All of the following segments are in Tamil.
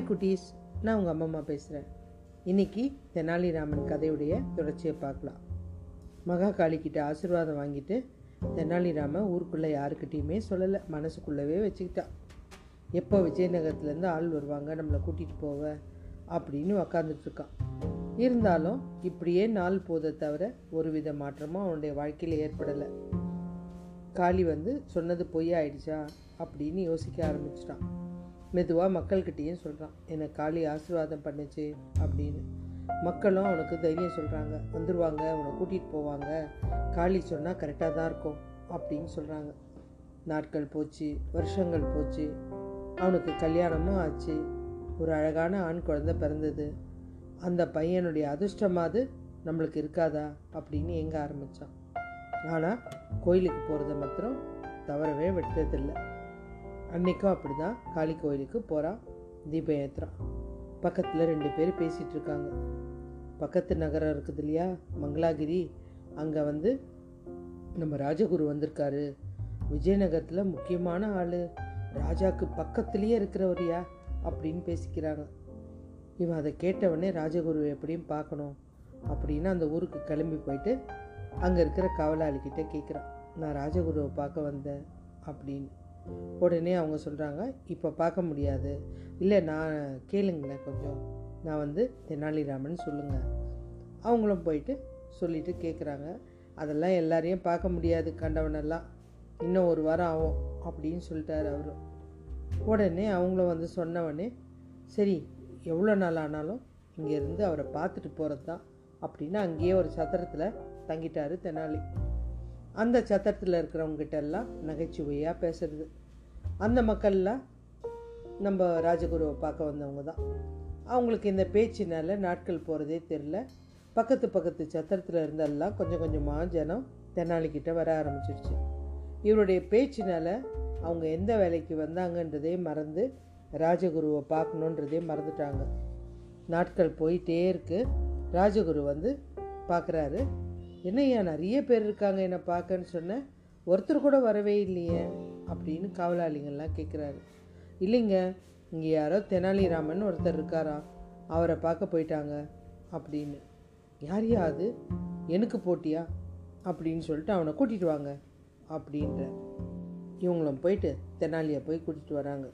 ஹாய் குட்டீஸ் நான் உங்கள் அம்மா பேசுகிறேன் இன்னைக்கு தெனாலிராமன் கதையுடைய தொடர்ச்சியை பார்க்கலாம். மகா கிட்ட ஆசீர்வாதம் வாங்கிட்டு தெனாலிராமன் ஊருக்குள்ளே யாருக்கிட்டேயுமே சொல்லலை மனசுக்குள்ளவே வச்சுக்கிட்டான் எப்போ விஜயநகரத்துலேருந்து ஆள் வருவாங்க நம்மளை கூட்டிகிட்டு போவ அப்படின்னு உக்காந்துட்டு இருக்கான். இருந்தாலும் இப்படியே நாள் போதை தவிர ஒரு வித மாற்றமும் அவனுடைய வாழ்க்கையில் ஏற்படலை. காளி வந்து சொன்னது பொய்யாயிடுச்சா? அப்படின்னு யோசிக்க ஆரம்பிச்சிட்டான். மெதுவாக மக்கள்கிட்டேயும் சொல்கிறான் என்னை காளி ஆசீர்வாதம் பண்ணுச்சு அப்படின்னு. மக்களும் அவனுக்கு தைரியம் சொல்கிறாங்க வந்துடுவாங்க அவனை கூட்டிகிட்டு போவாங்க. காளி சொன்னால் கரெக்டாக தான் இருக்கும் அப்படின்னு சொல்கிறாங்க நாட்கள் போச்சு வருஷங்கள் போச்சு. அவனுக்கு கல்யாணமும் ஆச்சு. ஒரு அழகான ஆண் குழந்தை பிறந்தது. அந்த பையனுடைய அதிர்ஷ்டமாவது நம்மளுக்கு இருக்காதா அப்படின்னு எங்க ஆரம்பித்தான் ஆனால் கோயிலுக்கு போகிறத மாத்திரம் தவறவே விட்டதில்லை. அன்னைக்கும் அப்படி தான் காளி கோயிலுக்கு போகிறான் தீப ஏத்துறா பக்கத்தில் ரெண்டு பேர் பேசிகிட்டு இருக்காங்க. பக்கத்து நகரம் இருக்குது இல்லையா மங்களாகிரி. அங்கே வந்து நம்ம ராஜகுரு வந்திருக்காரு. விஜயநகரத்தில் முக்கியமான ஆள். ராஜாக்கு பக்கத்துலேயே இருக்கிறவரியா அப்படின்னு பேசிக்கிறாங்க. இவன் அதை கேட்டவொடனே ராஜகுரு எப்படியும் பார்க்கணும் அப்படின்னு அந்த ஊருக்கு கிளம்பி போயிட்டு அங்கே இருக்கிற கவலாளிக்கிட்ட கேட்குறான் நான் ராஜகுருவை பார்க்க வந்தேன் அப்படின்னு. உடனே அவங்க சொல்கிறாங்க இப்போ பார்க்க முடியாது. இல்லை நான் கேளுங்களேன் கொஞ்சம். நான் வந்து தெனாலிராமன் சொல்லுங்கள் அவங்களும் போயிட்டு சொல்லிவிட்டு கேட்குறாங்க அதெல்லாம் எல்லாரையும் பார்க்க முடியாது கண்டவனெல்லாம் இன்னும் ஒரு வாரம் ஆகும் அப்படின்னு சொல்லிட்டாரு அவரு. உடனே அவங்களும் வந்து சொன்னவொடனே சரி எவ்வளோ நாள் ஆனாலும் இங்கேருந்து அவரை பார்த்துட்டு போகிறது தான் அப்படின்னு அங்கேயே ஒரு சத்திரத்தில் தங்கிட்டார் தெனாலி. அந்த சத்திரத்தில் இருக்கிறவங்ககிட்ட எல்லாம் நகைச்சுவையாக பேசுறது. அந்த மக்கள்லாம் நம்ம ராஜகுருவை பார்க்க வந்தவங்க தான். அவங்களுக்கு இந்த பேச்சினால் நாட்கள் போகிறதே தெரில பக்கத்து பக்கத்து சத்திரத்தில் இருந்தெல்லாம் கொஞ்சம் கொஞ்சமாக ஜனம் தெனாலிக்கிட்ட வர ஆரம்பிச்சிடுச்சு இவருடைய பேச்சினால் அவங்க எந்த வேலைக்கு வந்தாங்கன்றதே மறந்து ராஜகுருவை பார்க்கணுன்றதே மறந்துட்டாங்க. நாட்கள் போயிட்டே இருக்கு. ராஜகுரு வந்து பார்க்குறாரு. என்னய்யா நிறைய பேர் இருக்காங்க என்னை பார்க்கன்னு சொன்னேன் ஒருத்தர் கூட வரவே இல்லையே அப்படின்னு காவலாளிங்கள்லாம் கேட்குறாரு இல்லைங்க இங்கே யாரோ தெனாலிராமன் ஒருத்தர் இருக்காரா? அவரை பார்க்க போயிட்டாங்க அப்படின்னு. யார் அது? எனக்கு போட்டியா? அப்படின்னு சொல்லிட்டு அவனை கூட்டிகிட்டு வாங்க அப்படின்ற இவங்களும் போயிட்டு தெனாலியை போய் கூட்டிகிட்டு வராங்க.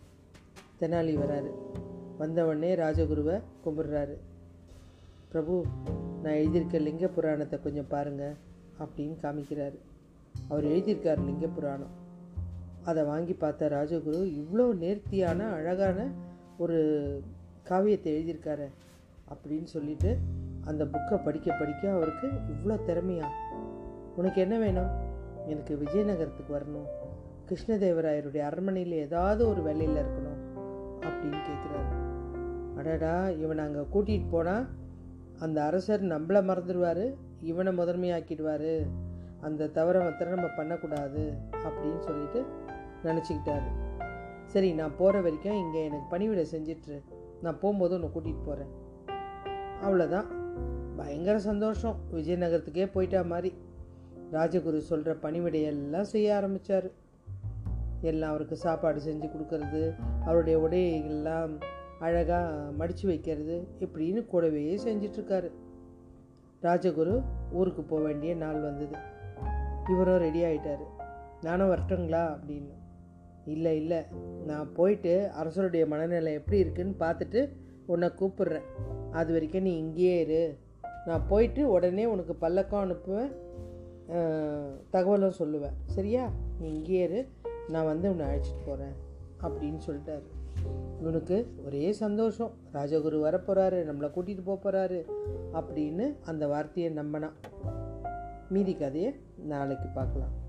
தெனாலி வராரு. வந்தவொடனே ராஜகுருவை கும்பிட்றாரு. பிரபு நான் எழுதியிருக்க லிங்க புராணத்தை கொஞ்சம் பாருங்கள் அப்படின்னு காமிக்கிறாரு. அவர் எழுதியிருக்கார் லிங்க புராணம். அதை வாங்கி பார்த்த ராஜகுரு இவ்வளோ நேர்த்தியான அழகான ஒரு காவியத்தை எழுதியிருக்காரு அப்படின்னு சொல்லிட்டு அந்த புக்கை படிக்க படிக்க அவருக்கு இவ்வளோ திறமையா. உனக்கு என்ன வேணும்? எனக்கு விஜயநகரத்துக்கு வரணும். கிருஷ்ணதேவராயருடைய அரண்மனையில் ஏதாவது ஒரு வேலையில் இருக்கணும் அப்படின்னு கேட்குறாரு அடடா இவன் அங்கே கூட்டிகிட்டு போனால் அந்த அரசர் நம்மளை மறந்துடுவார் இவனை முதன்மையாக்கிடுவார். அந்த தவறை மாத்திரம் நம்ம பண்ணக்கூடாது அப்படின்னு சொல்லிட்டு நினச்சிக்கிட்டாரு. சரி நான் போகிற வரைக்கும் இங்கே எனக்கு பணிவிடை செஞ்சிட்ரு நான் போகும்போது உன்னை கூட்டிகிட்டு போகிறேன் அவ்வளோதான் பயங்கர சந்தோஷம். விஜயநகரத்துக்கே போயிட்டா மாதிரி. ராஜகுரு சொல்கிற பணிவிடையெல்லாம் செய்ய ஆரம்பித்தார் எல்லாம் அவருக்கு சாப்பாடு செஞ்சு கொடுக்கறது அவருடைய உடையெல்லாம் அழகாக மடித்து வைக்கிறது இப்படின்னு கூடவே செஞ்சிட்ருக்காரு. ராஜகுரு ஊருக்கு போக வேண்டிய நாள் வந்தது. இவரும் ரெடி ஆகிட்டார் நானும் வரட்டுங்களா? அப்படின்னு. இல்லை இல்லை. நான் போயிட்டு அரசருடைய மனநிலை எப்படி இருக்குன்னு பார்த்துட்டு உன்னை கூப்பிடுறேன். அது வரைக்கும் நீ இங்கேயே இரு. நான் போயிட்டு உடனே உனக்கு பல்லக்கம் அனுப்புவேன். தகவலும் சொல்லுவேன். சரியா? நீ இங்கேயே இரு. நான் வந்து உன்னை அழைச்சிட்டு போகிறேன் அப்படின்னு சொல்லிட்டாரு. இவனுக்கு ஒரே சந்தோஷம். ராஜகுரு வரப்போகிறாரு நம்மளை கூட்டிகிட்டு போக போகிறாரு அப்படின்னு அந்த வார்த்தையை நம்பினான் மீதி கதையை நாளைக்கு பார்க்கலாம்.